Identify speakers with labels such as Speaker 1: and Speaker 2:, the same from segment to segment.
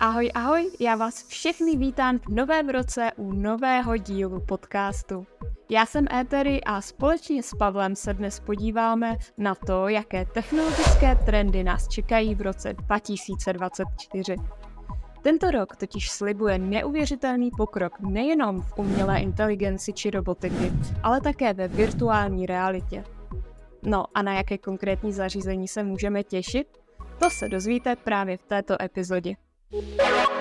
Speaker 1: Ahoj, ahoj, já vás všechny vítám v novém roce u nového dílu podcastu. Já jsem Étery a společně s Pavlem se dnes podíváme na to, jaké technologické trendy nás čekají v roce 2024. Tento rok totiž slibuje neuvěřitelný pokrok nejenom v umělé inteligenci či robotiky, ale také ve virtuální realitě. No a na jaké konkrétní zařízení se můžeme těšit? To se dozvíte právě v této epizodě. Bye.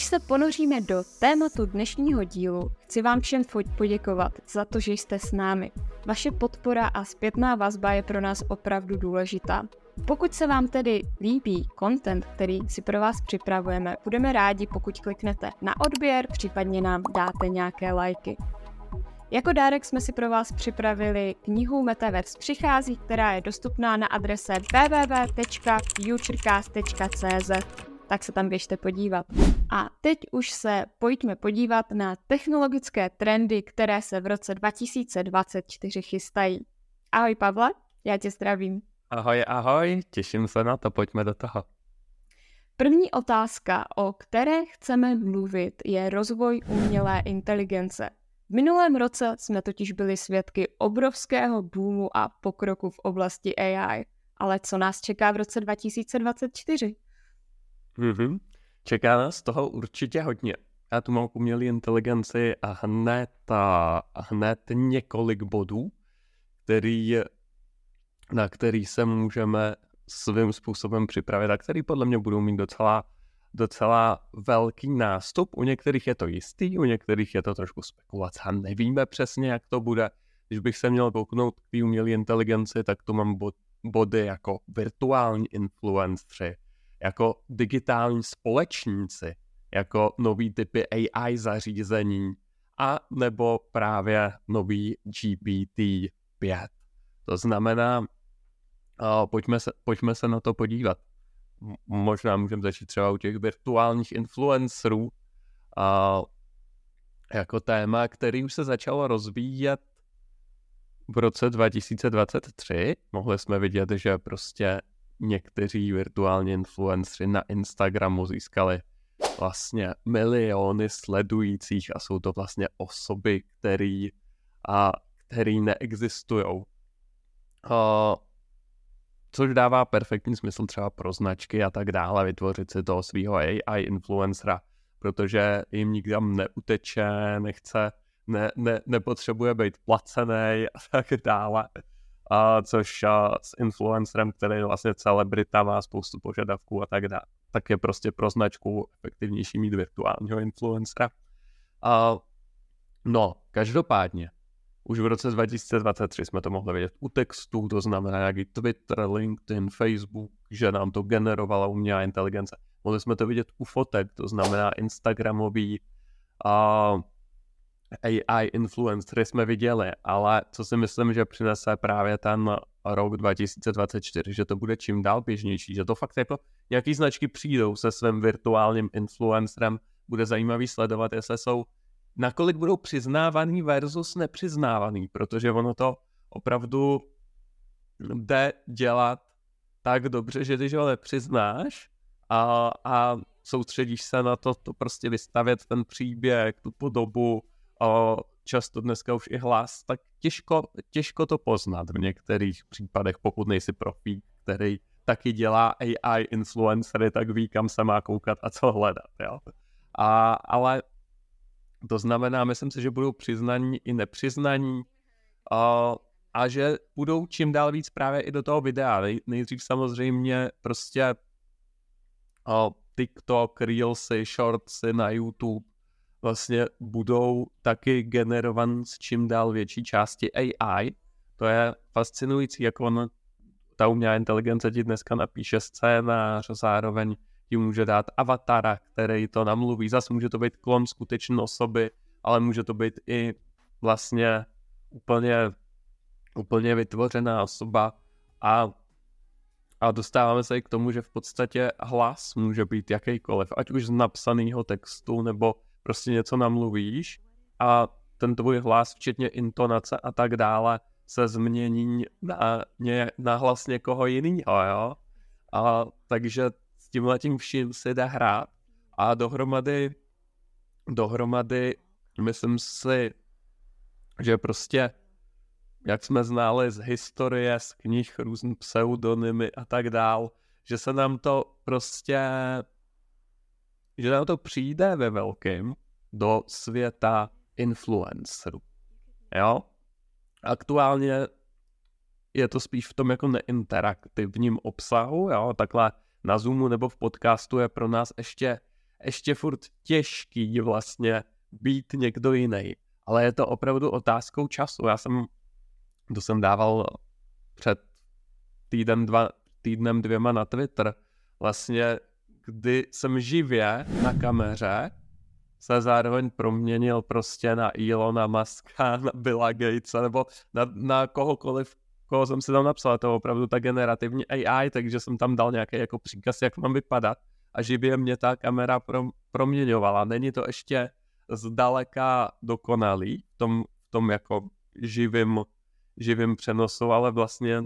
Speaker 1: Než se ponoříme do tématu dnešního dílu, chci vám všem poděkovat za to, že jste s námi. Vaše podpora a zpětná vazba je pro nás opravdu důležitá. Pokud se vám tedy líbí content, který si pro vás připravujeme, budeme rádi, pokud kliknete na odběr, případně nám dáte nějaké lajky. Jako dárek jsme si pro vás připravili knihu Metaverse přichází, která je dostupná na adrese www.futurecast.cz tak se tam běžte podívat. A teď už se pojďme podívat na technologické trendy, které se v roce 2024 chystají. Ahoj Pavle, já tě zdravím.
Speaker 2: Ahoj, ahoj, těším se na to, pojďme do toho.
Speaker 1: První otázka, o které chceme mluvit, je rozvoj umělé inteligence. V minulém roce jsme totiž byli svědky obrovského boomu a pokroku v oblasti AI. Ale co nás čeká v roce 2024?
Speaker 2: Mm-hmm. Čeká nás toho určitě hodně. Já tu mám umělý inteligenci a hned, a, hned několik bodů, který, na který se můžeme svým způsobem připravit a který podle mě budou mít docela, docela velký nástup. U některých je to jistý, u některých je to trošku spekulace a nevíme přesně, jak to bude. Když bych se měl kouknout k té umělé inteligenci, tak tu mám bod, body jako virtuální influenceri, jako digitální společníci, jako nový typy AI zařízení a nebo právě nový GPT-5. To znamená, pojďme, se, pojďme se na to podívat. Možná můžeme začít třeba u těch virtuálních influencerů uh, jako téma, který už se začalo rozvíjet v roce 2023. Mohli jsme vidět, že prostě někteří virtuální influenceri na Instagramu získali vlastně miliony sledujících a jsou to vlastně osoby, který, a, který neexistují. což dává perfektní smysl třeba pro značky a tak dále, vytvořit si toho svého AI influencera, protože jim nikam neuteče, nechce, ne, ne, nepotřebuje být placený a tak dále a což a, s influencerem, který je vlastně celebrita, má spoustu požadavků a tak dále, tak je prostě pro značku efektivnější mít virtuálního influencera. A, no, každopádně, už v roce 2023 jsme to mohli vidět u textů, to znamená jak i Twitter, LinkedIn, Facebook, že nám to generovala umělá inteligence. Mohli jsme to vidět u fotek, to znamená Instagramový a AI influencery jsme viděli, ale co si myslím, že přinese právě ten rok 2024, že to bude čím dál běžnější, že to fakt jako nějaký značky přijdou se svým virtuálním influencerem, bude zajímavý sledovat, jestli jsou, nakolik budou přiznávaný versus nepřiznávaný, protože ono to opravdu jde dělat tak dobře, že když ho nepřiznáš a, a soustředíš se na to, to prostě vystavět ten příběh, tu podobu, o, často dneska už i hlas, tak těžko, těžko to poznat v některých případech, pokud nejsi profík, který taky dělá AI influencery, tak ví, kam se má koukat a co hledat. Jo? A, ale to znamená, myslím si, že budou přiznaní i nepřiznaní a, a že budou čím dál víc právě i do toho videa. Nej, nejdřív samozřejmě prostě a, TikTok, Reelsy, Shortsy na YouTube, vlastně budou taky generovan s čím dál větší části AI. To je fascinující, jak on, ta umělá inteligence ti dneska napíše scénář, zároveň ti může dát avatara, který to namluví. Zas může to být klon skutečné osoby, ale může to být i vlastně úplně, úplně vytvořená osoba a, a dostáváme se i k tomu, že v podstatě hlas může být jakýkoliv, ať už z napsaného textu, nebo prostě něco namluvíš a ten tvůj hlas, včetně intonace a tak dále, se změní na, ně, na hlas někoho jiného, jo? A takže s tím letím vším se dá hrát a dohromady, dohromady myslím si, že prostě jak jsme znali z historie, z knih, různý pseudonymy a tak dál, že se nám to prostě, že nám to přijde ve velkým do světa influencerů. Jo? Aktuálně je to spíš v tom jako neinteraktivním obsahu, jo? takhle na Zoomu nebo v podcastu je pro nás ještě, ještě furt těžký vlastně být někdo jiný. Ale je to opravdu otázkou času. Já jsem, to jsem dával před týden, dva, týdnem dvěma na Twitter, vlastně kdy jsem živě na kameře se zároveň proměnil prostě na Elona Muska, na Billa Gatesa nebo na, na kohokoliv, koho jsem si tam napsal. To je opravdu ta generativní AI, takže jsem tam dal nějaký jako příkaz, jak mám vypadat a živě mě ta kamera prom, proměňovala. Není to ještě zdaleka dokonalý v tom, v tom jako živým, živým přenosu, ale vlastně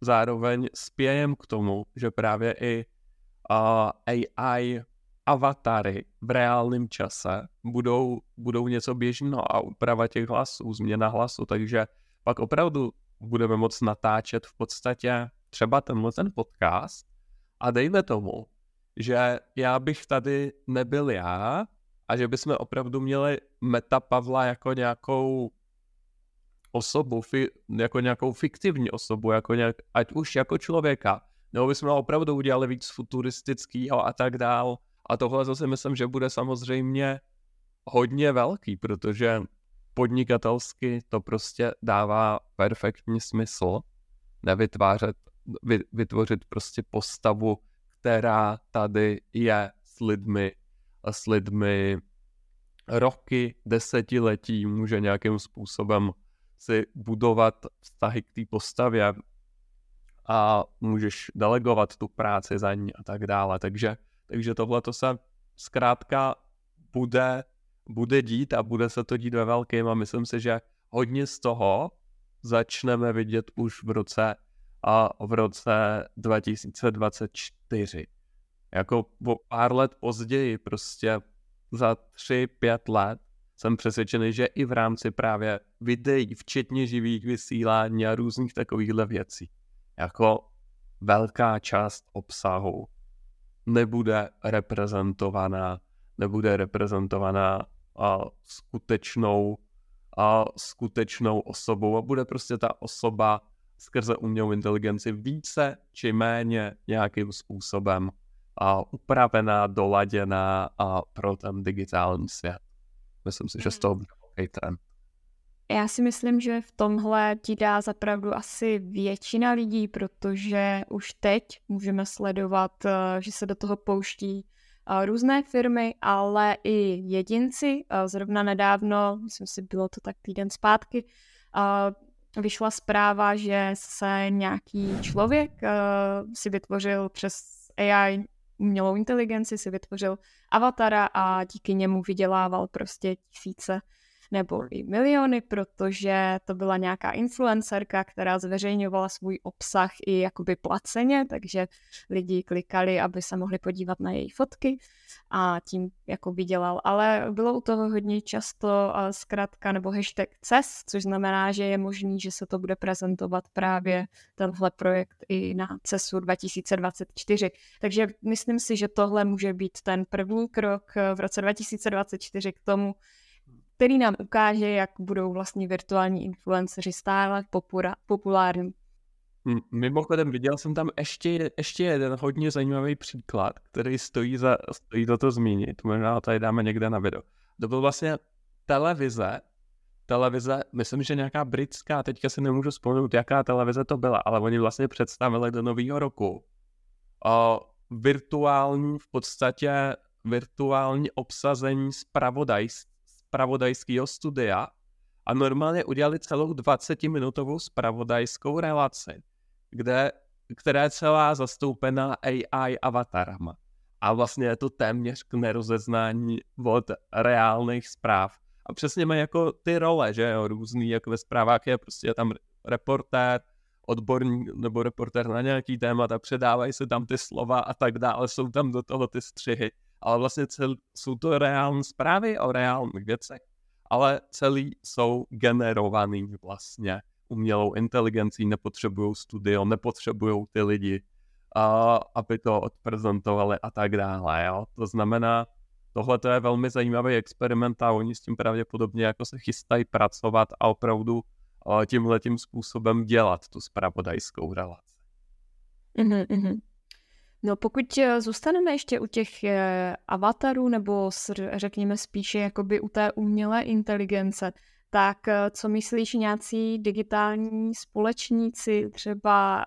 Speaker 2: zároveň spějem k tomu, že právě i AI avatary v reálném čase budou, budou něco běžného a úprava těch hlasů, změna hlasu, takže pak opravdu budeme moct natáčet v podstatě třeba tenhle ten podcast. A dejme tomu, že já bych tady nebyl já a že bychom opravdu měli Meta Pavla jako nějakou osobu, fi, jako nějakou fiktivní osobu, jako nějak, ať už jako člověka, nebo bychom opravdu udělali víc futuristického a tak dál, a tohle zase myslím, že bude samozřejmě hodně velký, protože podnikatelsky to prostě dává perfektní smysl nevytvářet, vy, vytvořit prostě postavu, která tady je s lidmi, s lidmi roky, desetiletí, může nějakým způsobem si budovat vztahy k té postavě a můžeš delegovat tu práci za ní a tak dále. Takže takže tohle to se zkrátka bude, bude dít a bude se to dít ve velkém a myslím si, že hodně z toho začneme vidět už v roce a v roce 2024. Jako o pár let později, prostě za tři, pět let jsem přesvědčený, že i v rámci právě videí, včetně živých vysílání a různých takovýchhle věcí, jako velká část obsahu nebude reprezentovaná, nebude reprezentovaná a skutečnou a skutečnou osobou a bude prostě ta osoba skrze umělou inteligenci více či méně nějakým způsobem a upravená, doladěná a pro ten digitální svět. Myslím si, že z toho bude velký trend.
Speaker 1: Já si myslím, že v tomhle ti dá zapravdu asi většina lidí, protože už teď můžeme sledovat, eh, že se do toho pouští eh, různé firmy, ale i jedinci. Eh, zrovna nedávno, myslím si, bylo to tak týden zpátky, vyšla zpráva, že se nějaký člověk si vytvořil přes AI umělou inteligenci, si vytvořil avatara a díky němu vydělával prostě tisíce nebo i miliony, protože to byla nějaká influencerka, která zveřejňovala svůj obsah i jakoby placeně, takže lidi klikali, aby se mohli podívat na její fotky a tím jako vydělal. Ale bylo u toho hodně často zkrátka nebo hashtag CES, což znamená, že je možný, že se to bude prezentovat právě tenhle projekt i na CESu 2024. Takže myslím si, že tohle může být ten první krok v roce 2024 k tomu, který nám ukáže, jak budou vlastně virtuální influenceři stále populární.
Speaker 2: Mimochodem viděl jsem tam ještě, ještě jeden hodně zajímavý příklad, který stojí za, stojí za to zmínit. Možná tady dáme někde na video. To byl vlastně televize, televize, myslím, že nějaká britská, teďka si nemůžu vzpomenout, jaká televize to byla, ale oni vlastně představili do nového roku o virtuální v podstatě virtuální obsazení spravodajs, spravodajského studia a normálně udělali celou 20-minutovou spravodajskou relaci, kde, která je celá zastoupená AI avatarama. A vlastně je to téměř k nerozeznání od reálných zpráv. A přesně mají jako ty role, že jo, různý, jako ve zprávách je prostě tam reportér, odborník nebo reportér na nějaký témat a předávají se tam ty slova a tak dále, jsou tam do toho ty střihy. Ale vlastně cel, jsou to reální zprávy o reálných věcech, ale celý jsou generovaný vlastně umělou inteligencí, nepotřebují studio, nepotřebují ty lidi, a, aby to odprezentovali a tak dále. Jo? To znamená, tohle to je velmi zajímavý experiment a oni s tím pravděpodobně jako se chystají pracovat a opravdu tímhle tím způsobem dělat tu spravodajskou relaci.
Speaker 1: Mm-hmm. No pokud eh, zůstaneme ještě u těch eh, avatarů, nebo řekněme spíše jakoby u té umělé inteligence, tak eh, co myslíš nějací digitální společníci, třeba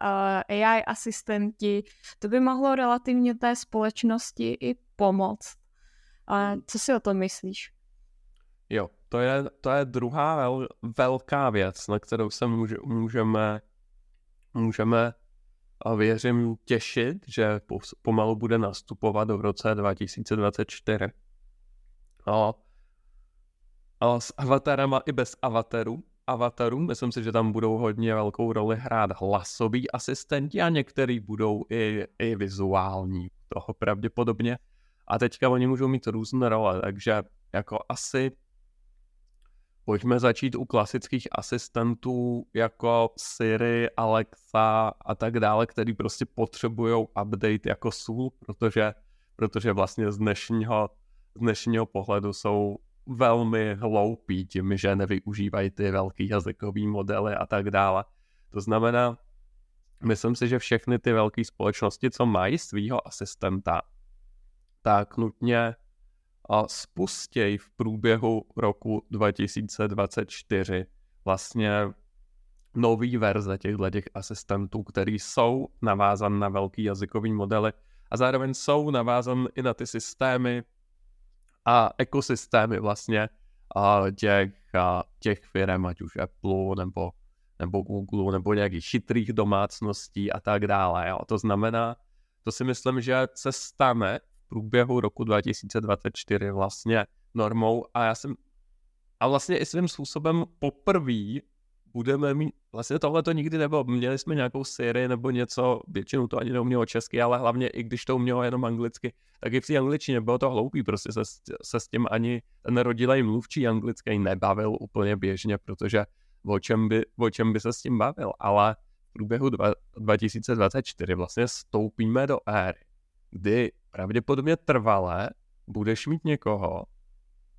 Speaker 1: AI asistenti, to by mohlo relativně té společnosti i pomoct. Co si o tom myslíš?
Speaker 2: Jo, to je, to je druhá vel, velká věc, na kterou se může, můžeme, můžeme a věřím těšit, že pomalu bude nastupovat v roce 2024. A, a s avatarama i bez avatarů, avatarů, myslím si, že tam budou hodně velkou roli hrát hlasoví asistenti a některý budou i, i vizuální, toho pravděpodobně. A teďka oni můžou mít různé role, takže jako asi Pojďme začít u klasických asistentů jako Siri, Alexa a tak dále, který prostě potřebují update jako sůl, protože, protože vlastně z dnešního, z dnešního pohledu jsou velmi hloupí tím, že nevyužívají ty velký jazykový modely a tak dále. To znamená, myslím si, že všechny ty velké společnosti, co mají svého asistenta, tak nutně spustěj v průběhu roku 2024 vlastně nový verze těchto těch asistentů, který jsou navázan na velký jazykový modely a zároveň jsou navázan i na ty systémy a ekosystémy vlastně a těch, a těch firm, ať už Apple nebo, nebo Google nebo nějakých chytrých domácností a tak dále. Jo. To znamená, to si myslím, že se stane průběhu roku 2024 vlastně normou. A já jsem a vlastně i svým způsobem poprvé budeme mít, vlastně tohle to nikdy nebylo, měli jsme nějakou sérii nebo něco, většinou to ani neumělo česky, ale hlavně i když to umělo jenom anglicky, tak i v té angličtině bylo to hloupý, prostě se, se s tím ani ten rodilej mluvčí anglický nebavil úplně běžně, protože o čem by, o čem by se s tím bavil, ale v průběhu dva, 2024 vlastně stoupíme do éry, kdy pravděpodobně trvalé budeš mít někoho,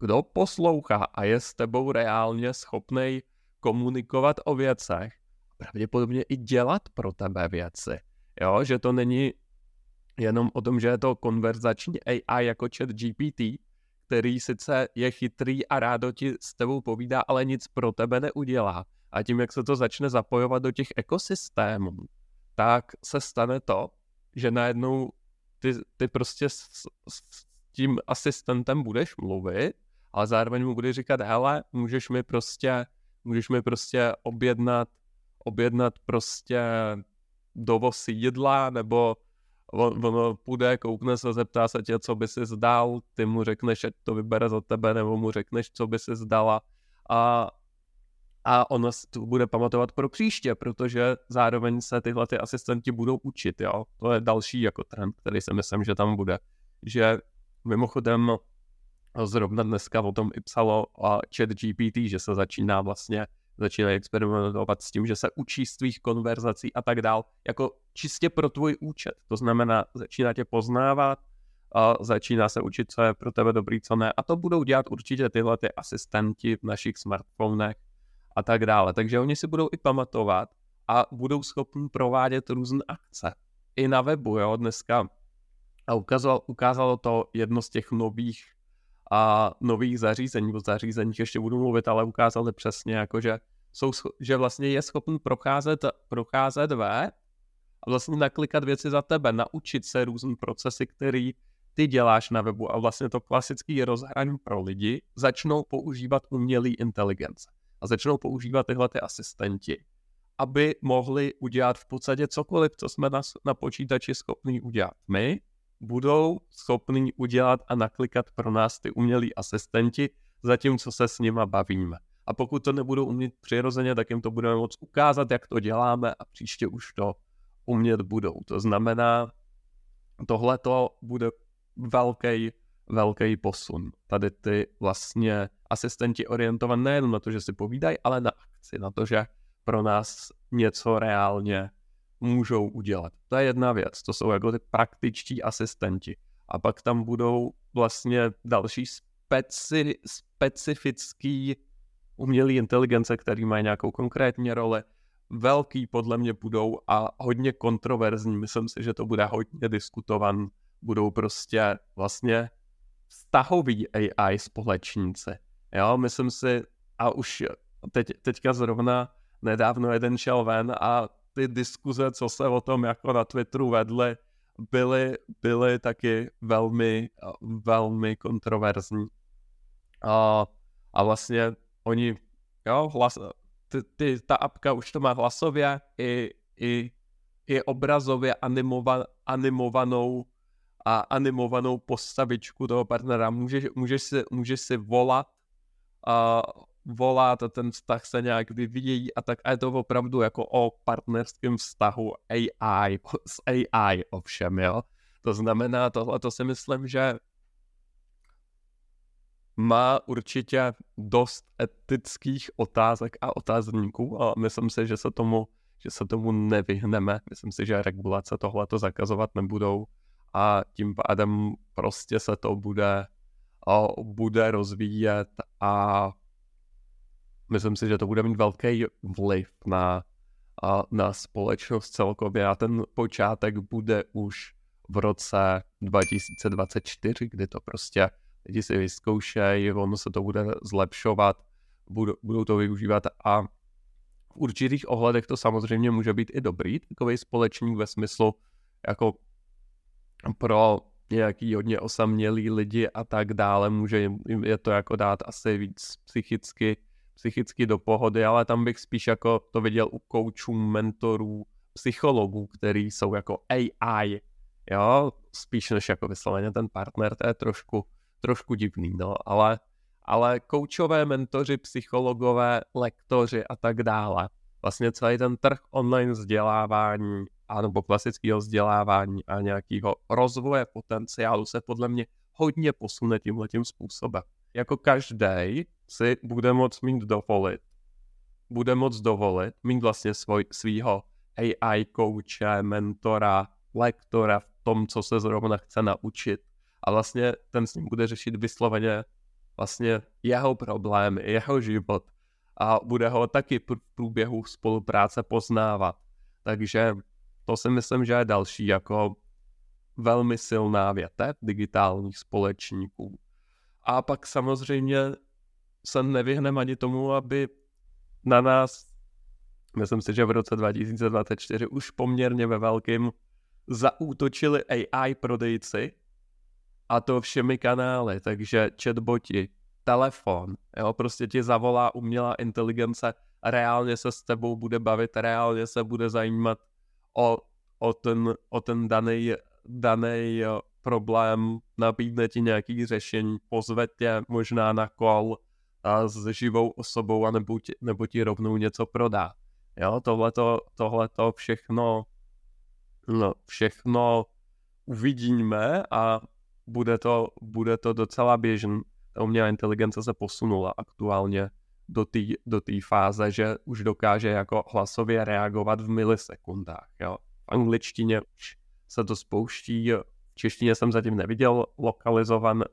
Speaker 2: kdo poslouchá a je s tebou reálně schopný komunikovat o věcech, pravděpodobně i dělat pro tebe věci. Jo, že to není jenom o tom, že je to konverzační AI jako chat GPT, který sice je chytrý a rádo ti s tebou povídá, ale nic pro tebe neudělá. A tím, jak se to začne zapojovat do těch ekosystémů, tak se stane to, že najednou ty, ty prostě s, s tím asistentem budeš mluvit, ale zároveň mu budeš říkat, hele, můžeš mi prostě, můžeš mi prostě objednat, objednat prostě dovoz jídla, nebo on, on půjde, koukne se, zeptá se tě, co by si zdal, ty mu řekneš, ať to vybere za tebe, nebo mu řekneš, co by si zdala. A a ono to bude pamatovat pro příště, protože zároveň se tyhle ty asistenti budou učit, jo. To je další jako trend, který si myslím, že tam bude. Že mimochodem zrovna dneska o tom i psalo chat GPT, že se začíná vlastně začínají experimentovat s tím, že se učí z tvých konverzací a tak dál, jako čistě pro tvůj účet. To znamená, začíná tě poznávat, a začíná se učit, co je pro tebe dobrý, co ne. A to budou dělat určitě tyhle ty asistenti v našich smartfonech, a tak dále. Takže oni si budou i pamatovat a budou schopni provádět různé akce. I na webu, jo, dneska. A ukázalo, ukázalo to jedno z těch nových a nových zařízení, o zařízeních ještě budu mluvit, ale ukázali přesně, jako že, jsou, že vlastně je schopný procházet, procházet web a vlastně naklikat věci za tebe, naučit se různé procesy, které ty děláš na webu a vlastně to klasické rozhraní pro lidi začnou používat umělý inteligence a začnou používat tyhle ty asistenti, aby mohli udělat v podstatě cokoliv, co jsme na, na počítači schopní udělat my, budou schopní udělat a naklikat pro nás ty umělí asistenti, zatímco se s nima bavíme. A pokud to nebudou umět přirozeně, tak jim to budeme moct ukázat, jak to děláme a příště už to umět budou. To znamená, tohle to bude velký, velký posun. Tady ty vlastně asistenti orientovaní nejen na to, že si povídají, ale na akci, na to, že pro nás něco reálně můžou udělat. To je jedna věc, to jsou jako ty praktičtí asistenti. A pak tam budou vlastně další speci, specifický umělý inteligence, který mají nějakou konkrétní roli. Velký podle mě budou a hodně kontroverzní. Myslím si, že to bude hodně diskutovan. Budou prostě vlastně vztahový AI společníci. Jo, myslím si, a už teď, teďka zrovna nedávno jeden šel ven a ty diskuze, co se o tom jako na Twitteru vedly, byly, byly taky velmi, velmi kontroverzní. A, a vlastně oni, jo, hlas, ty, ty, ta apka už to má hlasově i, i, i obrazově animova, animovanou a animovanou postavičku toho partnera. Můžeš, můžeš, si, můžeš si volat a volat a ten vztah se nějak vyvíjí a tak a je to opravdu jako o partnerském vztahu AI, s AI ovšem, jo. To znamená, tohle to si myslím, že má určitě dost etických otázek a otázníků a myslím si, že se tomu, že se tomu nevyhneme. Myslím si, že regulace tohle to zakazovat nebudou a tím pádem prostě se to bude, bude rozvíjet a myslím si, že to bude mít velký vliv na, na společnost celkově. A ten počátek bude už v roce 2024, kdy to prostě lidi si vyzkoušejí, ono se to bude zlepšovat, budou, budou to využívat a v určitých ohledech to samozřejmě může být i dobrý takový společník ve smyslu jako pro nějaký hodně osamělý lidi a tak dále, může jim, je to jako dát asi víc psychicky, psychicky do pohody, ale tam bych spíš jako to viděl u koučů, mentorů, psychologů, který jsou jako AI, jo, spíš než jako vysloveně ten partner, to je trošku trošku divný, no, ale, ale koučové, mentoři, psychologové, lektoři a tak dále. Vlastně celý ten trh online vzdělávání anebo klasického vzdělávání a nějakého rozvoje potenciálu se podle mě hodně posune tímhletím způsobem. Jako každý si bude moct mít dovolit, bude moct dovolit mít vlastně svoj, svýho AI kouče, mentora, lektora v tom, co se zrovna chce naučit a vlastně ten s ním bude řešit vysloveně vlastně jeho problémy, jeho život a bude ho taky v průběhu spolupráce poznávat. Takže to si myslím, že je další jako velmi silná větev digitálních společníků. A pak samozřejmě se nevyhneme ani tomu, aby na nás, myslím si, že v roce 2024 už poměrně ve velkým zaútočili AI prodejci, a to všemi kanály, takže chatboti, telefon, jo, prostě ti zavolá umělá inteligence reálně se s tebou bude bavit, reálně se bude zajímat o, o ten, o ten daný, daný problém, nabídne ti nějaký řešení, pozve tě možná na kol a s živou osobou a nebo ti, nebo ti rovnou něco prodá. Jo, tohleto, tohleto všechno, no, všechno uvidíme a bude to, bude to docela běžný. Ta umělá inteligence se posunula aktuálně do té do fáze, že už dokáže jako hlasově reagovat v milisekundách. Jo. V angličtině už se to spouští, v češtině jsem zatím neviděl lokalizovan,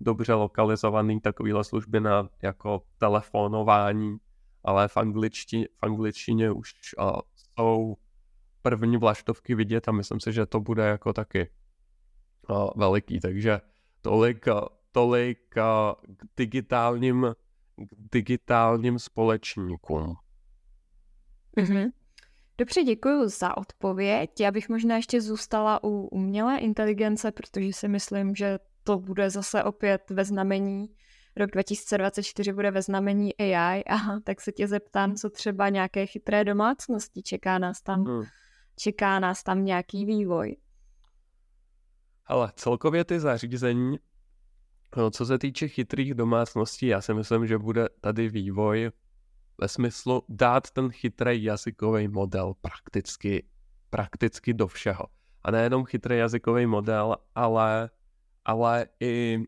Speaker 2: dobře lokalizovaný takovýhle služby na jako telefonování, ale v angličtině, v angličtině už uh, jsou první vlaštovky vidět a myslím si, že to bude jako taky veliký, takže tolik, tolik k digitálním, k digitálním společníkům.
Speaker 1: Mm-hmm. Dobře, děkuji za odpověď. Já bych možná ještě zůstala u umělé inteligence, protože si myslím, že to bude zase opět ve znamení. Rok 2024 bude ve znamení AI a tak se tě zeptám, co třeba nějaké chytré domácnosti čeká nás tam, hmm. čeká nás tam nějaký vývoj.
Speaker 2: Ale celkově ty zařízení, no, co se týče chytrých domácností, já si myslím, že bude tady vývoj ve smyslu dát ten chytrý jazykový model prakticky, prakticky do všeho. A nejenom chytrý jazykový model, ale, ale i,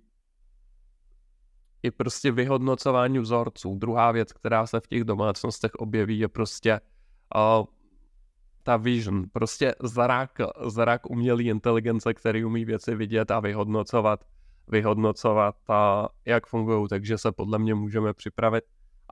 Speaker 2: i prostě vyhodnocování vzorců. Druhá věc, která se v těch domácnostech objeví, je prostě uh, ta vision, prostě zrak, zrak umělý inteligence, který umí věci vidět a vyhodnocovat, vyhodnocovat a jak fungují, takže se podle mě můžeme připravit.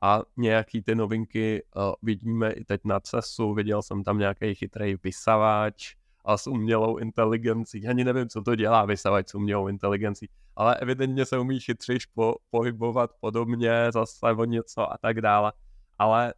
Speaker 2: A nějaký ty novinky uh, vidíme i teď na CESu, viděl jsem tam nějaký chytrý vysavač a s umělou inteligencí, ani nevím, co to dělá vysavač s umělou inteligencí, ale evidentně se umí chytřejš po, pohybovat podobně, zase o něco a tak dále, ale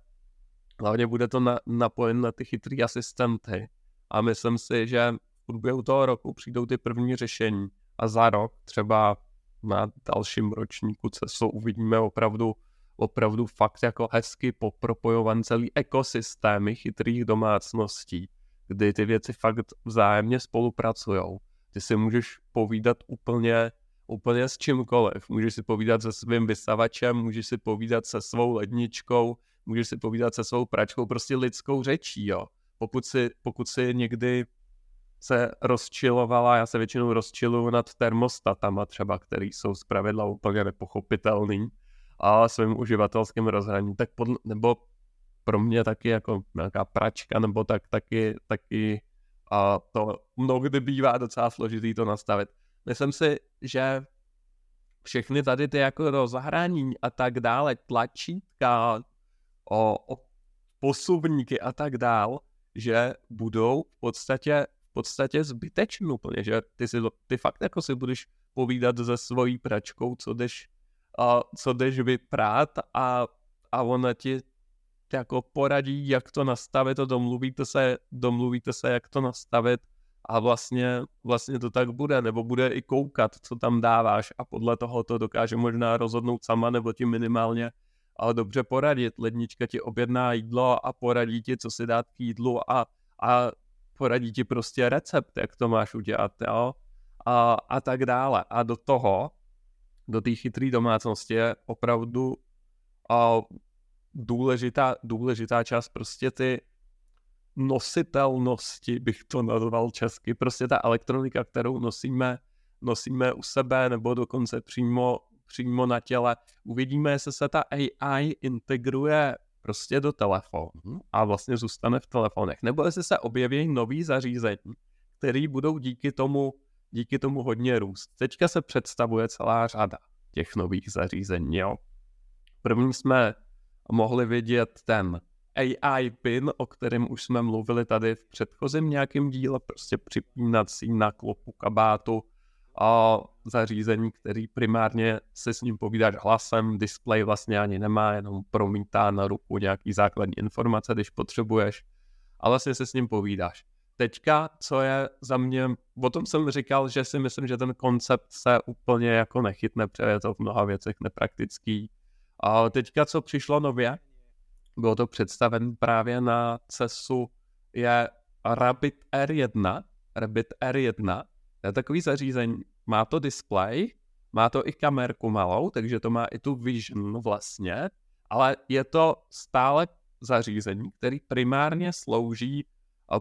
Speaker 2: hlavně bude to na, napojen na ty chytrý asistenty. A myslím si, že v průběhu toho roku přijdou ty první řešení a za rok třeba na dalším ročníku CESu uvidíme opravdu opravdu fakt jako hezky popropojovan celý ekosystémy chytrých domácností, kdy ty věci fakt vzájemně spolupracují. Ty si můžeš povídat úplně, úplně s čímkoliv. Můžeš si povídat se svým vysavačem, můžeš si povídat se svou ledničkou, můžeš si povídat se svou pračkou, prostě lidskou řečí, jo. Pokud si, pokud si někdy se rozčilovala, já se většinou rozčiluju nad termostatama třeba, který jsou zpravidla úplně nepochopitelný, a svým uživatelským rozhraním, tak podle, nebo pro mě taky jako nějaká pračka, nebo tak taky, taky a to mnohdy bývá docela složitý to nastavit. Myslím si, že všechny tady ty jako rozhrání a tak dále, tlačítka, o, o posuvníky a tak dál, že budou v podstatě, podstatě zbytečný úplně, že ty, si, ty fakt jako si budeš povídat se svojí pračkou, co jdeš a co jdeš vyprát a, a ona ti jako poradí, jak to nastavit a domluvíte se, domluvíte se, jak to nastavit a vlastně, vlastně to tak bude, nebo bude i koukat, co tam dáváš a podle toho to dokáže možná rozhodnout sama, nebo ti minimálně ale dobře poradit. Lednička ti objedná jídlo a poradí ti, co si dát k jídlu a, a poradí ti prostě recept, jak to máš udělat, jo? A, a tak dále. A do toho do té chytré domácnosti je opravdu a důležitá, důležitá část prostě ty nositelnosti, bych to nazval česky, prostě ta elektronika, kterou nosíme, nosíme u sebe nebo dokonce přímo, přímo na těle. Uvidíme, jestli se ta AI integruje prostě do telefonu a vlastně zůstane v telefonech, nebo jestli se objeví nový zařízení, které budou díky tomu díky tomu hodně růst. Teďka se představuje celá řada těch nových zařízení. Jo. První jsme mohli vidět ten AI pin, o kterém už jsme mluvili tady v předchozím nějakém díle, prostě připínací na klopu kabátu a zařízení, který primárně se s ním povídáš hlasem, display vlastně ani nemá, jenom promítá na ruku nějaký základní informace, když potřebuješ a vlastně se s ním povídáš teďka, co je za mě, o tom jsem říkal, že si myslím, že ten koncept se úplně jako nechytne, protože je to v mnoha věcech nepraktický. A teďka, co přišlo nově, bylo to představen právě na CESu, je Rabbit R1, Rabbit R1, to je takový zařízení, má to display, má to i kamerku malou, takže to má i tu vision vlastně, ale je to stále zařízení, který primárně slouží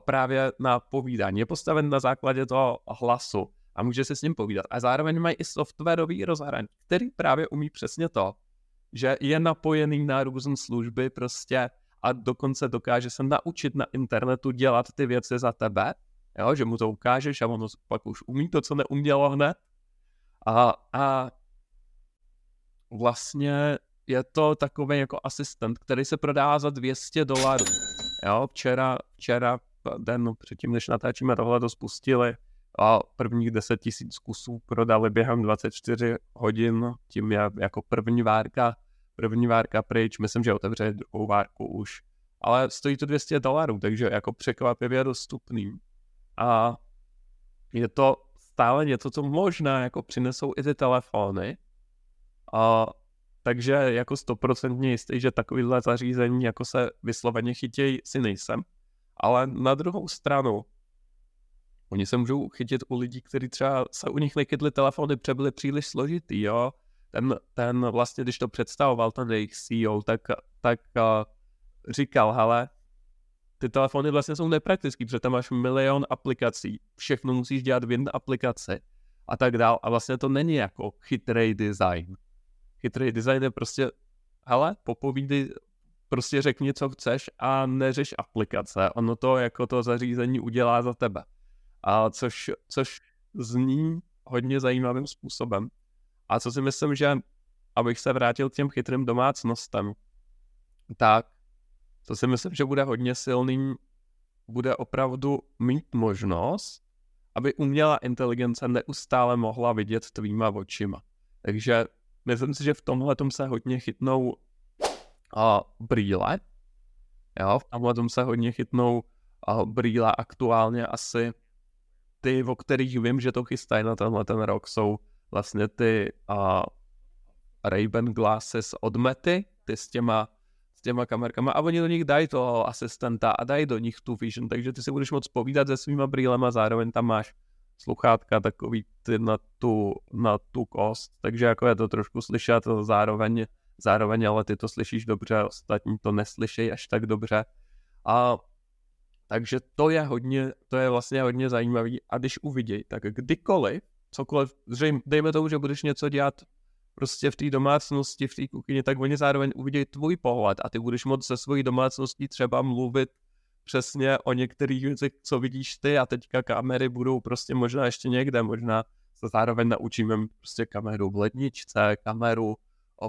Speaker 2: právě na povídání. Je postaven na základě toho hlasu a může se s ním povídat. A zároveň mají i softwarový rozhraní, který právě umí přesně to, že je napojený na různé služby prostě a dokonce dokáže se naučit na internetu dělat ty věci za tebe, jo, že mu to ukážeš a ono pak už umí to, co neumělo hned. A, a vlastně je to takový jako asistent, který se prodává za 200 dolarů. Jo, včera, včera den předtím, než natáčíme tohle, to spustili a prvních 10 tisíc kusů prodali během 24 hodin, tím je jako první várka, první várka pryč, myslím, že otevře druhou várku už ale stojí to 200 dolarů, takže jako překvapivě dostupný. A je to stále něco, co možná jako přinesou i ty telefony. A, takže jako stoprocentně jistý, že takovýhle zařízení jako se vysloveně chytějí, si nejsem. Ale na druhou stranu, oni se můžou chytit u lidí, kteří třeba se u nich nechytli telefony, protože byly příliš složitý, jo. Ten, ten vlastně, když to představoval, ten jejich CEO, tak, tak uh, říkal, hele, ty telefony vlastně jsou nepraktický, protože tam máš milion aplikací, všechno musíš dělat v jedné aplikaci a tak dál. A vlastně to není jako chytrý design. Chytrý design je prostě, hele, popovídej, prostě řekni, co chceš a neřeš aplikace. Ono to jako to zařízení udělá za tebe. A což, což zní hodně zajímavým způsobem. A co si myslím, že abych se vrátil k těm chytrým domácnostem, tak to si myslím, že bude hodně silný, bude opravdu mít možnost, aby umělá inteligence neustále mohla vidět tvýma očima. Takže myslím si, že v tomhle se hodně chytnou uh, brýle. Jo, v tomhle se hodně chytnou uh, brýle aktuálně asi ty, o kterých vím, že to chystají na tenhle ten rok, jsou vlastně ty uh, Ray-Ban glasses od Mety, ty s těma s těma kamerkama a oni do nich dají toho asistenta a dají do nich tu vision, takže ty si budeš moc povídat se svýma brýlema, zároveň tam máš sluchátka takový ty na tu, na tu kost, takže jako je to trošku slyšet, zároveň, zároveň ale ty to slyšíš dobře, ostatní to neslyšejí až tak dobře. A takže to je hodně, to je vlastně hodně zajímavý a když uviděj, tak kdykoliv, cokoliv, dejme tomu, že budeš něco dělat prostě v té domácnosti, v té kuchyni, tak oni zároveň uvidí tvůj pohled a ty budeš moct se svojí domácností třeba mluvit přesně o některých věcech, co vidíš ty a teďka kamery budou prostě možná ještě někde, možná se zároveň naučíme prostě kameru v ledničce, kameru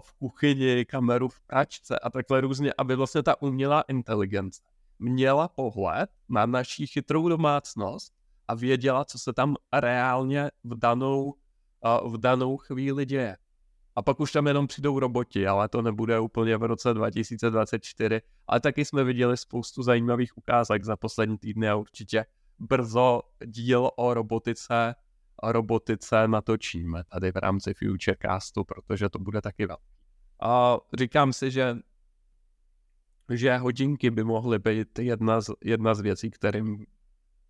Speaker 2: v kuchyni, kameru v pračce a takhle různě, aby vlastně ta umělá inteligence měla pohled na naší chytrou domácnost a věděla, co se tam reálně v danou, v danou chvíli děje. A pak už tam jenom přijdou roboti, ale to nebude úplně v roce 2024. Ale taky jsme viděli spoustu zajímavých ukázek za poslední týdny a určitě brzo díl o robotice, o robotice natočíme tady v rámci Futurecastu, protože to bude taky velký. A říkám si, že že hodinky by mohly být jedna z, jedna z věcí, kterým,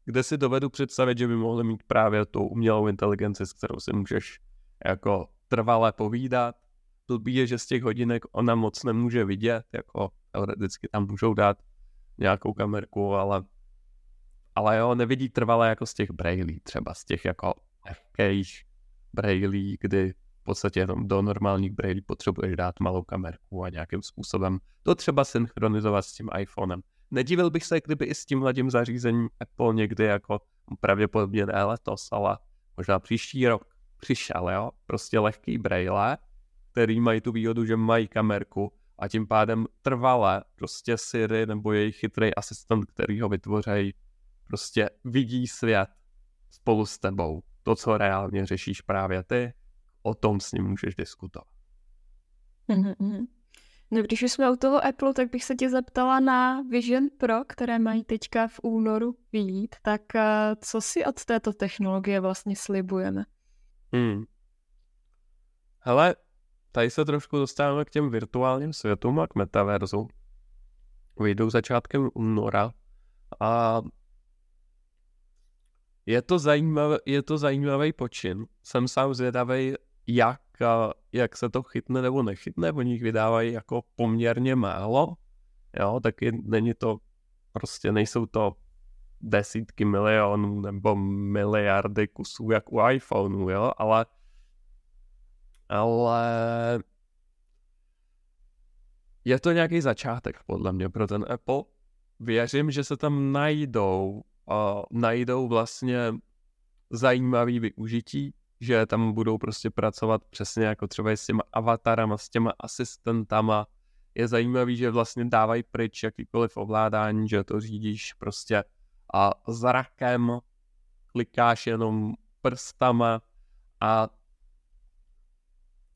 Speaker 2: kde si dovedu představit, že by mohly mít právě tu umělou inteligenci, s kterou si můžeš jako trvale povídat. Blbý je, že z těch hodinek ona moc nemůže vidět, jako teoreticky tam můžou dát nějakou kamerku, ale, ale jo, nevidí trvale jako z těch brailí, třeba z těch jako lehkých brailí, kdy v podstatě jenom do normálních brailí potřebuješ dát malou kamerku a nějakým způsobem to třeba synchronizovat s tím iPhonem. Nedivil bych se, kdyby i s tímhletím zařízením Apple někdy jako pravděpodobně ne letos, ale možná příští rok přišel, jo, prostě lehký braille, který mají tu výhodu, že mají kamerku a tím pádem trvalé prostě Siri nebo jejich chytrý asistent, který ho vytvoří, prostě vidí svět spolu s tebou. To, co reálně řešíš právě ty, o tom s ním můžeš diskutovat.
Speaker 1: Mm-hmm. No, když už jsme u toho Apple, tak bych se tě zeptala na Vision Pro, které mají teďka v únoru vyjít. Tak eh, co si od této technologie vlastně slibujeme?
Speaker 2: Hmm. Hele, tady se trošku dostáváme k těm virtuálním světům a k metaverzu. Vyjdou začátkem února a je to, zajímavý, je to zajímavý počin. Jsem sám zvědavý, jak, jak se to chytne nebo nechytne. Oni jich vydávají jako poměrně málo. Jo, taky není to, prostě nejsou to desítky milionů nebo miliardy kusů jak u iPhoneu, jo, ale ale je to nějaký začátek podle mě pro ten Apple. Věřím, že se tam najdou, uh, najdou vlastně zajímavý využití, že tam budou prostě pracovat přesně jako třeba s těma avatarama, s těma asistentama. Je zajímavý, že vlastně dávají pryč jakýkoliv ovládání, že to řídíš prostě a zrakem klikáš jenom prstama a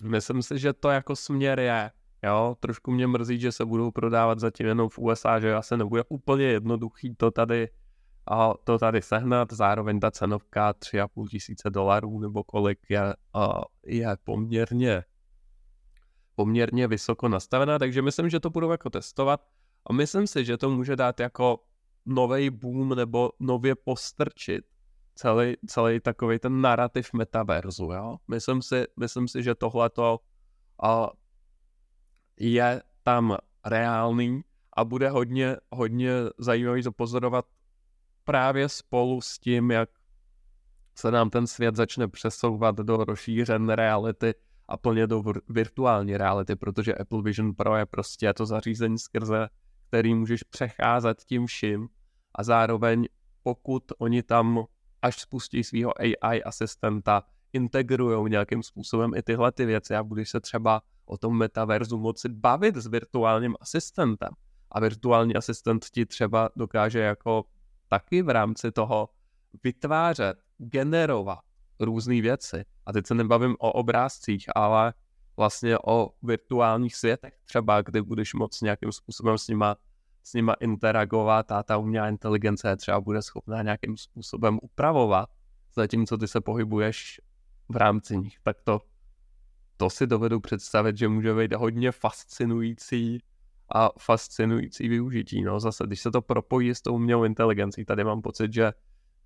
Speaker 2: myslím si, že to jako směr je. Jo, trošku mě mrzí, že se budou prodávat zatím jenom v USA, že asi nebude úplně jednoduchý to tady a to tady sehnat, zároveň ta cenovka 3,5 tisíce dolarů nebo kolik je, a je poměrně poměrně vysoko nastavená, takže myslím, že to budou jako testovat a myslím si, že to může dát jako nový boom nebo nově postrčit celý, celý takový ten narrativ metaverzu, jo. Myslím si, myslím si že tohleto a je tam reálný a bude hodně, hodně zajímavý to pozorovat právě spolu s tím, jak se nám ten svět začne přesouvat do rozšířené reality a plně do virtuální reality, protože Apple Vision Pro je prostě to zařízení skrze, který můžeš přecházet tím vším a zároveň pokud oni tam až spustí svého AI asistenta, integrují nějakým způsobem i tyhle ty věci a budeš se třeba o tom metaverzu moci bavit s virtuálním asistentem. A virtuální asistent ti třeba dokáže jako taky v rámci toho vytvářet, generovat různé věci. A teď se nebavím o obrázcích, ale vlastně o virtuálních světech třeba, kdy budeš moc nějakým způsobem s nima, s nima interagovat a ta umělá inteligence třeba bude schopná nějakým způsobem upravovat, zatímco ty se pohybuješ v rámci nich. Tak to, to si dovedu představit, že může být hodně fascinující a fascinující využití. No zase, když se to propojí s tou umělou inteligencí, tady mám pocit, že,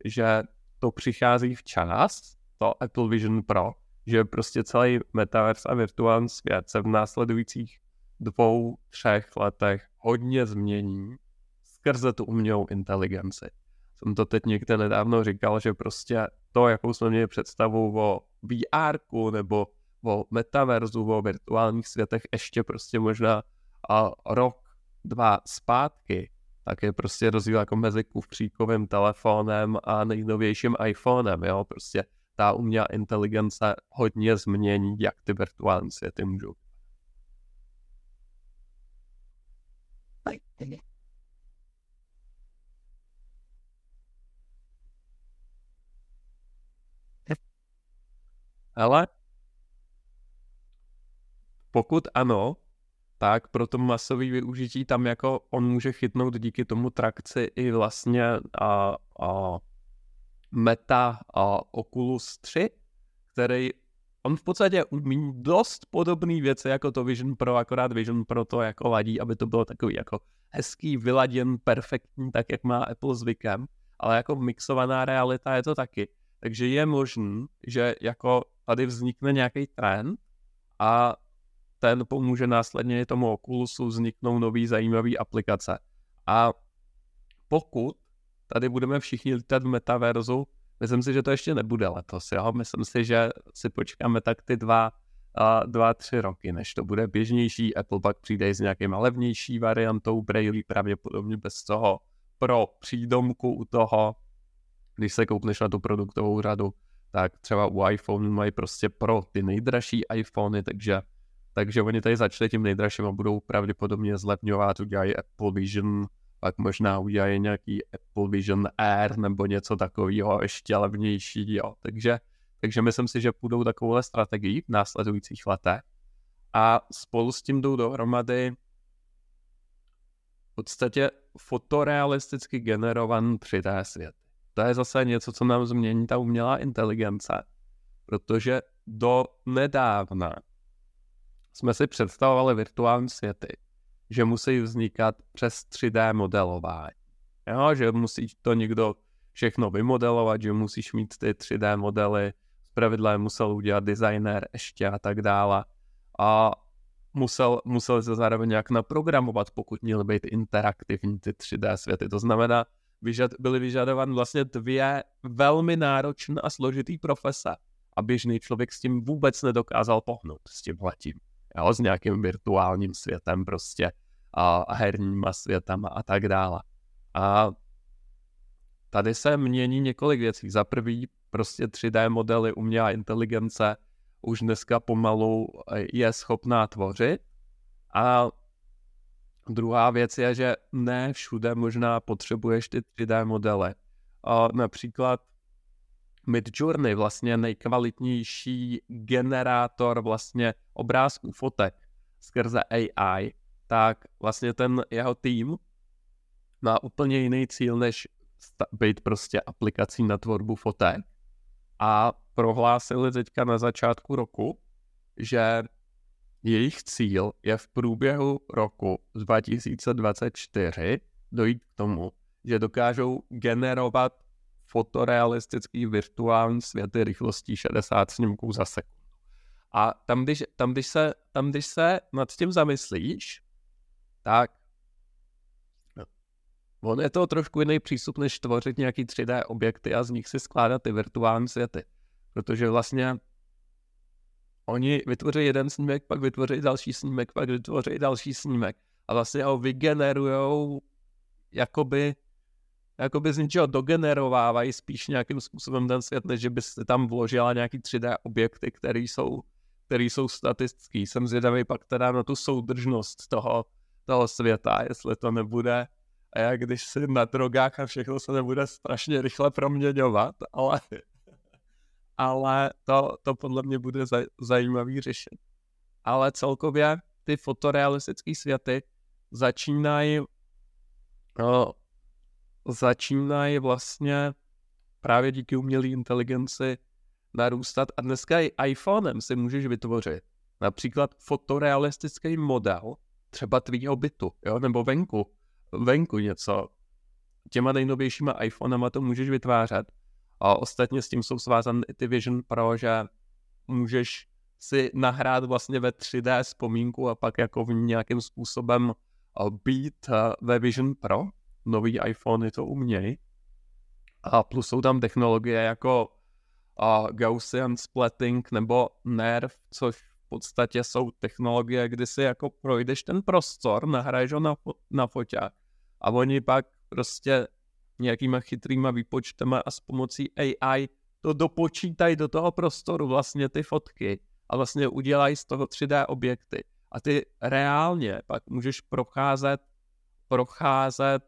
Speaker 2: že to přichází včas, to Apple Vision Pro, že prostě celý metaverse a virtuální svět se v následujících dvou, třech letech hodně změní skrze tu umělou inteligenci. Jsem to teď někde nedávno říkal, že prostě to, jakou jsme měli představu o VR nebo o metaverzu, o virtuálních světech, ještě prostě možná a rok, dva zpátky, tak je prostě rozdíl jako mezi kufříkovým telefonem a nejnovějším iPhonem, jo, prostě ta umělá inteligence hodně změní, jak ty virtuální světy můžou. Ale pokud ano, tak pro to masové využití tam jako on může chytnout díky tomu trakci i vlastně a, a Meta a Oculus 3, který on v podstatě umí dost podobné věci jako to Vision Pro, akorát Vision Pro to jako ladí, aby to bylo takový jako hezký, vyladěn, perfektní, tak jak má Apple zvykem, ale jako mixovaná realita je to taky. Takže je možný, že jako tady vznikne nějaký trend a ten pomůže následně tomu Oculusu vzniknou nový zajímavý aplikace. A pokud tady budeme všichni lítat v metaverzu, myslím si, že to ještě nebude letos, jo? Myslím si, že si počkáme tak ty dva, uh, dva, tři roky, než to bude běžnější. Apple pak přijde s nějakým levnější variantou Braille, pravděpodobně bez toho pro přídomku u toho, když se koupneš na tu produktovou řadu, tak třeba u iPhone mají prostě pro ty nejdražší iPhony, takže takže oni tady začali tím nejdražším a budou pravděpodobně zlevňovat, udělají Apple Vision, pak možná udělají nějaký Apple Vision Air nebo něco takového ještě levnější, jo. Takže, takže myslím si, že půjdou takovouhle strategii v následujících letech a spolu s tím jdou dohromady v podstatě fotorealisticky generovaný 3D svět. To je zase něco, co nám změní ta umělá inteligence, protože do nedávna jsme si představovali virtuální světy, že musí vznikat přes 3D modelování. Jo, že musí to někdo všechno vymodelovat, že musíš mít ty 3D modely, zpravidla musel udělat designer ještě a tak dále. A musel, musel se zároveň nějak naprogramovat, pokud měly být interaktivní ty 3D světy. To znamená, vyžad, byly vyžadovány vlastně dvě velmi náročné a složitý profese. A běžný člověk s tím vůbec nedokázal pohnout, s tím letím jo, s nějakým virtuálním světem prostě a herníma světama a tak dále. A tady se mění několik věcí. Za prvý prostě 3D modely umělá inteligence už dneska pomalu je schopná tvořit a druhá věc je, že ne všude možná potřebuješ ty 3D modely. A například Midjourney, vlastně nejkvalitnější generátor vlastně obrázků, fotek, skrze AI, tak vlastně ten jeho tým má úplně jiný cíl, než být prostě aplikací na tvorbu fotek. A prohlásili teďka na začátku roku, že jejich cíl je v průběhu roku 2024 dojít k tomu, že dokážou generovat fotorealistický virtuální světy rychlostí 60 snímků za sekundu. A tam když, tam, když se, tam, když se nad tím zamyslíš, tak on je to trošku jiný přístup, než tvořit nějaký 3D objekty a z nich si skládat ty virtuální světy. Protože vlastně oni vytvoří jeden snímek, pak vytvoří další snímek, pak vytvoří další snímek a vlastně ho vygenerujou jakoby, jakoby z ničeho dogenerovávají spíš nějakým způsobem ten svět, než že by se tam vložila nějaký 3D objekty, které jsou, které jsou statický. Jsem zvědavý pak teda na tu soudržnost toho, toho světa, jestli to nebude a jak když si na drogách a všechno se nebude strašně rychle proměňovat, ale, ale to, to podle mě bude zaj, zajímavý řešení. Ale celkově ty fotorealistické světy začínají no, začínají vlastně právě díky umělé inteligenci narůstat a dneska i iPhonem si můžeš vytvořit například fotorealistický model třeba tvýho bytu, jo, nebo venku, venku něco. Těma nejnovějšíma iPhonema to můžeš vytvářet a ostatně s tím jsou svázané i ty Vision Pro, že můžeš si nahrát vlastně ve 3D vzpomínku a pak jako v nějakým způsobem být eh, ve Vision Pro. Nový iPhone to umějí. A plus jsou tam technologie jako uh, Gaussian Splatting nebo NERV, což v podstatě jsou technologie, kdy si jako projdeš ten prostor, nahraješ ho na, fo- na foťák a oni pak prostě nějakýma chytrýma výpočtama a s pomocí AI to dopočítají do toho prostoru vlastně ty fotky a vlastně udělají z toho 3D objekty a ty reálně pak můžeš procházet, procházet,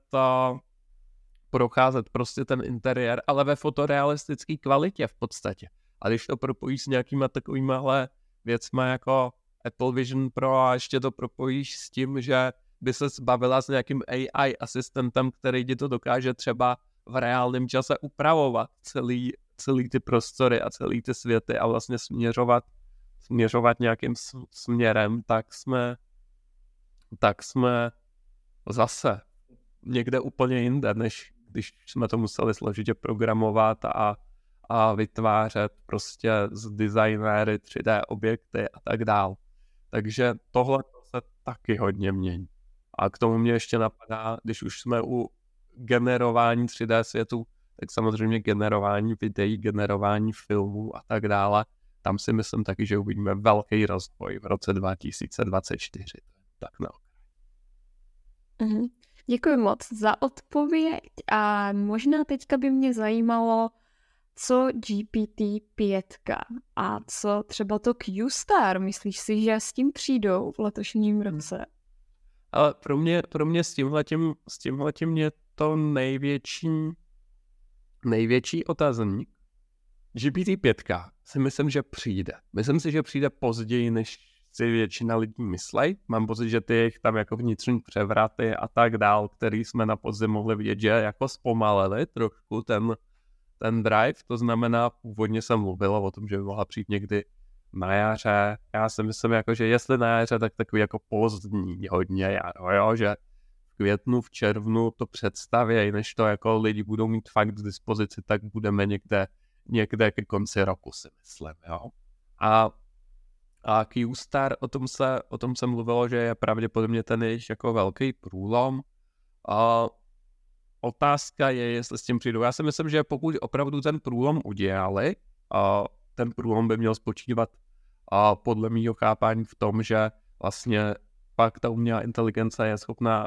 Speaker 2: procházet prostě ten interiér, ale ve fotorealistické kvalitě v podstatě. A když to propojíš s nějakýma takovýmahle věcma jako Apple Vision Pro a ještě to propojíš s tím, že by se zbavila s nějakým AI asistentem, který ti to dokáže třeba v reálném čase upravovat celý, celý ty prostory a celý ty světy a vlastně směřovat směřovat nějakým směrem, tak jsme, tak jsme zase někde úplně jinde, než když jsme to museli složitě programovat a, a vytvářet prostě z designéry 3D objekty a tak dál. Takže tohle se taky hodně mění. A k tomu mě ještě napadá, když už jsme u generování 3D světu, tak samozřejmě generování videí, generování filmů a tak dále tam si myslím taky, že uvidíme velký rozvoj v roce 2024. Tak no.
Speaker 1: Mm-hmm. Děkuji moc za odpověď a možná teďka by mě zajímalo, co GPT-5 a co třeba to Q-Star. Myslíš si, že s tím přijdou v letošním hmm. roce?
Speaker 2: Ale pro mě, pro mě s tímhletím, s tímhletím je to největší, největší otazník, GPT-5 si myslím, že přijde. Myslím si, že přijde později, než si většina lidí myslí. Mám pocit, že ty jejich tam jako vnitřní převraty a tak dál, který jsme na podzim mohli vidět, že jako zpomalili trošku ten, ten drive. To znamená, původně jsem mluvil o tom, že by mohla přijít někdy na jaře. Já si myslím, jako, že jestli na jaře, tak takový jako pozdní hodně jaro, jo, že v květnu, v červnu to představějí, než to jako lidi budou mít fakt k dispozici, tak budeme někde někde ke konci roku, si myslím, jo. A, a Q-Star, o tom, se, o tom se mluvilo, že je pravděpodobně ten jejich jako velký průlom. A otázka je, jestli s tím přijdu. Já si myslím, že pokud opravdu ten průlom udělali, a ten průlom by měl spočívat a podle mého chápání v tom, že vlastně pak ta umělá inteligence je schopná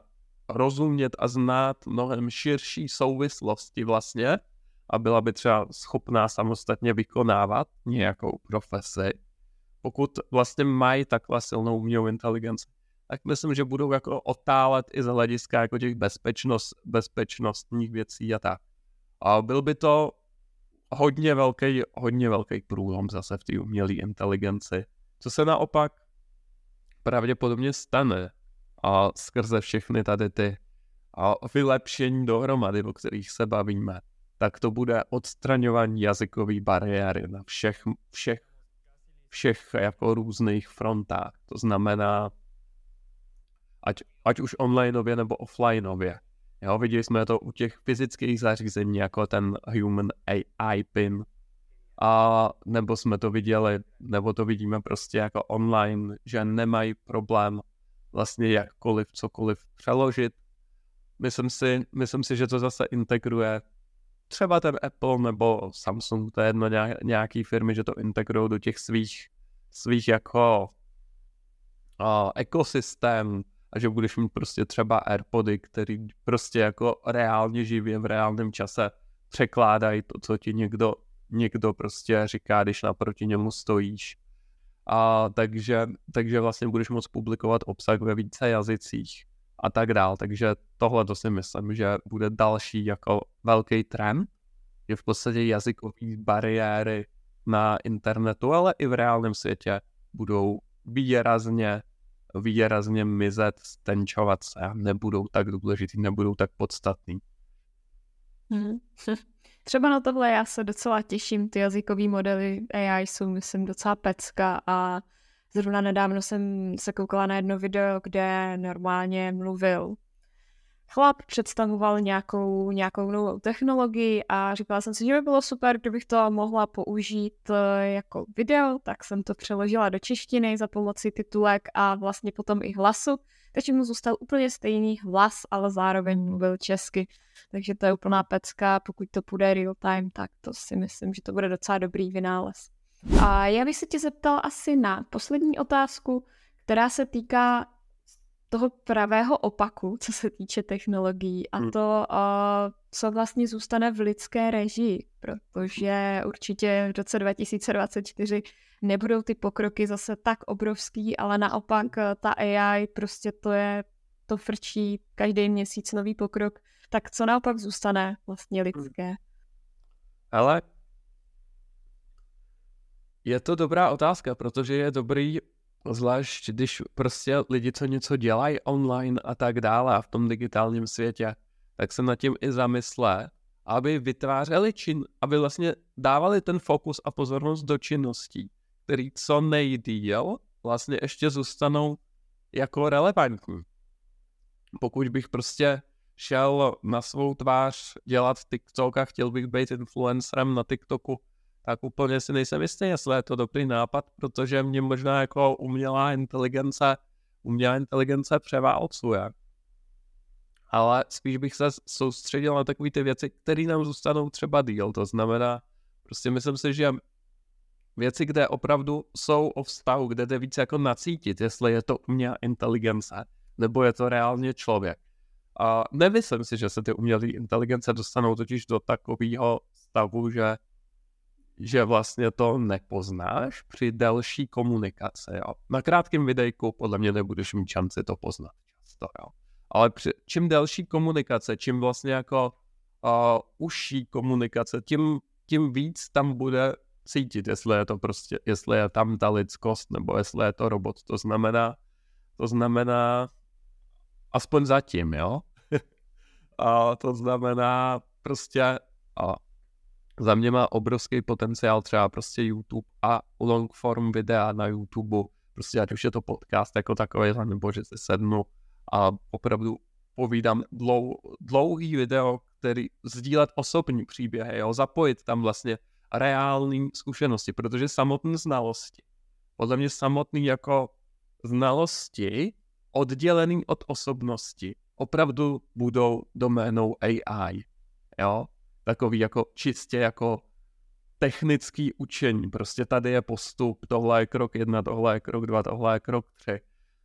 Speaker 2: rozumět a znát mnohem širší souvislosti vlastně a byla by třeba schopná samostatně vykonávat nějakou profesi, pokud vlastně mají takhle silnou umělou inteligenci, tak myslím, že budou jako otálet i z hlediska jako těch bezpečnost, bezpečnostních věcí a tak. A byl by to hodně velký, hodně velký průlom zase v té umělé inteligenci. Co se naopak pravděpodobně stane a skrze všechny tady ty a vylepšení dohromady, o kterých se bavíme, tak to bude odstraňování jazykové bariéry na všech, všech, všech jako různých frontách. To znamená, ať, ať už onlineově nebo offlineově. Jo, viděli jsme to u těch fyzických zařízení, jako ten Human AI PIN, a nebo jsme to viděli, nebo to vidíme prostě jako online, že nemají problém vlastně jakkoliv, cokoliv přeložit. Myslím si, myslím si, že to zase integruje třeba ten Apple nebo Samsung, to je jedno nějaký firmy, že to integrují do těch svých, svých jako uh, ekosystém a že budeš mít prostě třeba Airpody, který prostě jako reálně živě v reálném čase překládají to, co ti někdo, někdo prostě říká, když naproti němu stojíš. A takže, takže vlastně budeš moct publikovat obsah ve více jazycích a tak dál. Takže tohle to si myslím, že bude další jako velký trend, že v podstatě jazykové bariéry na internetu, ale i v reálném světě budou výrazně, výrazně mizet, stenčovat se a nebudou tak důležitý, nebudou tak podstatný.
Speaker 1: Hmm. Třeba na tohle já se docela těším, ty jazykové modely AI jsou, myslím, docela pecka a zrovna nedávno jsem se koukala na jedno video, kde normálně mluvil chlap, představoval nějakou, nějakou novou technologii a říkala jsem si, že by bylo super, kdybych to mohla použít eh, jako video, tak jsem to přeložila do češtiny za pomoci titulek a vlastně potom i hlasu, takže mu zůstal úplně stejný hlas, ale zároveň mluvil česky. Takže to je úplná pecka, pokud to půjde real time, tak to si myslím, že to bude docela dobrý vynález. A já bych se tě zeptal asi na poslední otázku, která se týká toho pravého opaku, co se týče technologií a hmm. to, co vlastně zůstane v lidské režii, protože určitě v roce 2024 nebudou ty pokroky zase tak obrovský, ale naopak eh, ta AI prostě to je, to frčí každý měsíc nový pokrok, tak co naopak zůstane vlastně hmm. lidské?
Speaker 2: Ale je to dobrá otázka, protože je dobrý, zvlášť když prostě lidi, co něco dělají online a tak dále a v tom digitálním světě, tak se nad tím i zamysle, aby vytvářeli čin, aby vlastně dávali ten fokus a pozornost do činností, který co nejdíl vlastně ještě zůstanou jako relevantní. Pokud bych prostě šel na svou tvář dělat TikTok a chtěl bych být influencerem na TikToku, tak úplně si nejsem jistý, jestli je to dobrý nápad, protože mě možná jako umělá inteligence, umělá inteligence převálcuje. Ale spíš bych se soustředil na takové ty věci, které nám zůstanou třeba díl. To znamená, prostě myslím si, že věci, kde opravdu jsou o vztahu, kde jde víc jako nacítit, jestli je to umělá inteligence, nebo je to reálně člověk. A nemyslím si, že se ty umělé inteligence dostanou totiž do takového stavu, že že vlastně to nepoznáš při delší komunikaci. Jo. Na krátkém videjku podle mě nebudeš mít šanci to poznat často. Jo. Ale při, čím delší komunikace, čím vlastně jako uh, užší komunikace, tím, tím víc tam bude cítit, jestli je to prostě, jestli je tam ta lidskost, nebo jestli je to robot. To znamená, to znamená, aspoň zatím, jo. a to znamená prostě, a za mě má obrovský potenciál třeba prostě YouTube a long form videa na YouTube, prostě ať už je to podcast jako takový, nebo že se sednu a opravdu povídám dlou, dlouhý video, který sdílet osobní příběhy, jo, zapojit tam vlastně reální zkušenosti, protože samotné znalosti, podle mě samotný jako znalosti oddělený od osobnosti opravdu budou doménou AI, jo, takový jako čistě jako technický učení. Prostě tady je postup, tohle je krok jedna, tohle je krok dva, tohle je krok tři.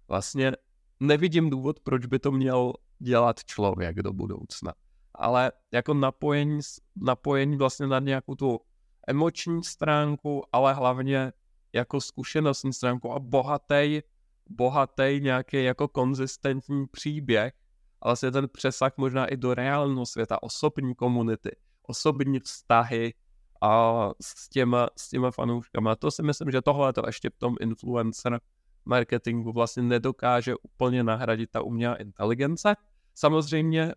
Speaker 2: Vlastně nevidím důvod, proč by to měl dělat člověk do budoucna. Ale jako napojení, napojení vlastně na nějakou tu emoční stránku, ale hlavně jako zkušenostní stránku a bohatý, bohatý nějaký jako konzistentní příběh, ale vlastně ten přesah možná i do reálného světa, osobní komunity, osobní vztahy a s těma, s těma fanouškama. To si myslím, že tohle to ještě v tom influencer marketingu vlastně nedokáže úplně nahradit ta umělá inteligence. Samozřejmě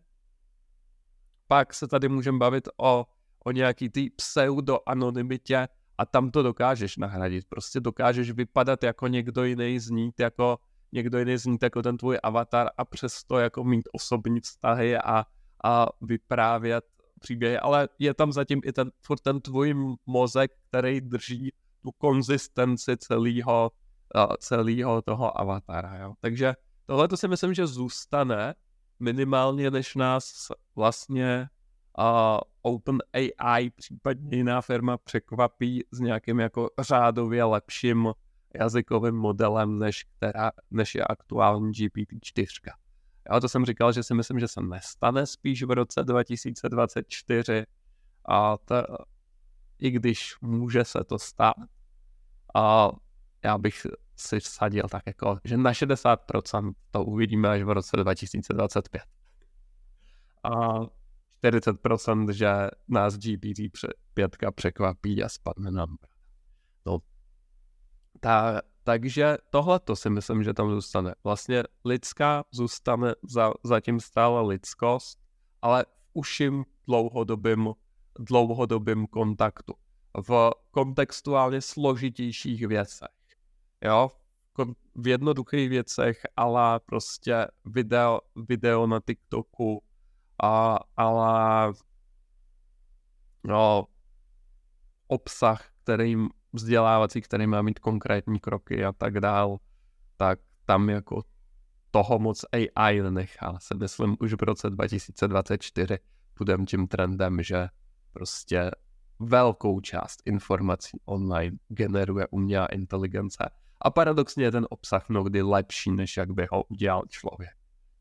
Speaker 2: pak se tady můžeme bavit o, o nějaký ty pseudo-anonymitě a tam to dokážeš nahradit. Prostě dokážeš vypadat jako někdo jiný, znít jako někdo jiný znít jako ten tvůj avatar a přesto jako mít osobní vztahy a, a vyprávět příběhy, ale je tam zatím i ten, ten tvůj mozek, který drží tu konzistenci celého, celého toho avatara. Jo? Takže tohle to si myslím, že zůstane minimálně, než nás vlastně uh, Open AI, případně jiná firma překvapí s nějakým jako řádově lepším jazykovým modelem, než, která, než je aktuální GPT-4. Já to jsem říkal, že si myslím, že se nestane spíš v roce 2024 a to, i když může se to stát, a já bych si vsadil tak jako, že na 60% to uvidíme až v roce 2025. A 40%, že nás GPT-5 překvapí a spadne nám. No, ta, takže tohle to si myslím, že tam zůstane. Vlastně lidská zůstane za, zatím stále lidskost, ale v uším dlouhodobým, dlouhodobým kontaktu. V kontextuálně složitějších věcech. Jo, v jednoduchých věcech, ale prostě video, video na TikToku, a, ale no, obsah, kterým vzdělávací, který má mít konkrétní kroky a tak dál, tak tam jako toho moc AI nenechá. Se myslím, už v roce 2024 půjdeme tím trendem, že prostě velkou část informací online generuje umělá inteligence. A paradoxně je ten obsah mnohdy lepší, než jak by ho udělal člověk.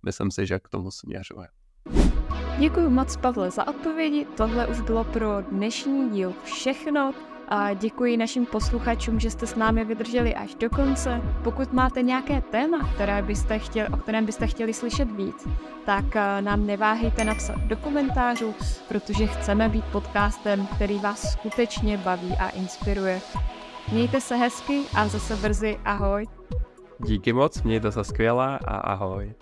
Speaker 2: Myslím si, že k tomu směřuje.
Speaker 1: Děkuji moc, Pavle, za odpovědi. Tohle už bylo pro dnešní díl všechno. A děkuji našim posluchačům, že jste s námi vydrželi až do konce. Pokud máte nějaké téma, které byste chtěli, o kterém byste chtěli slyšet víc, tak eh, nám neváhejte napsat do komentářů, protože chceme být podcastem, který vás skutečně baví a inspiruje. Mějte se hezky a zase brzy ahoj.
Speaker 2: Díky moc, mějte se skvěle a ahoj.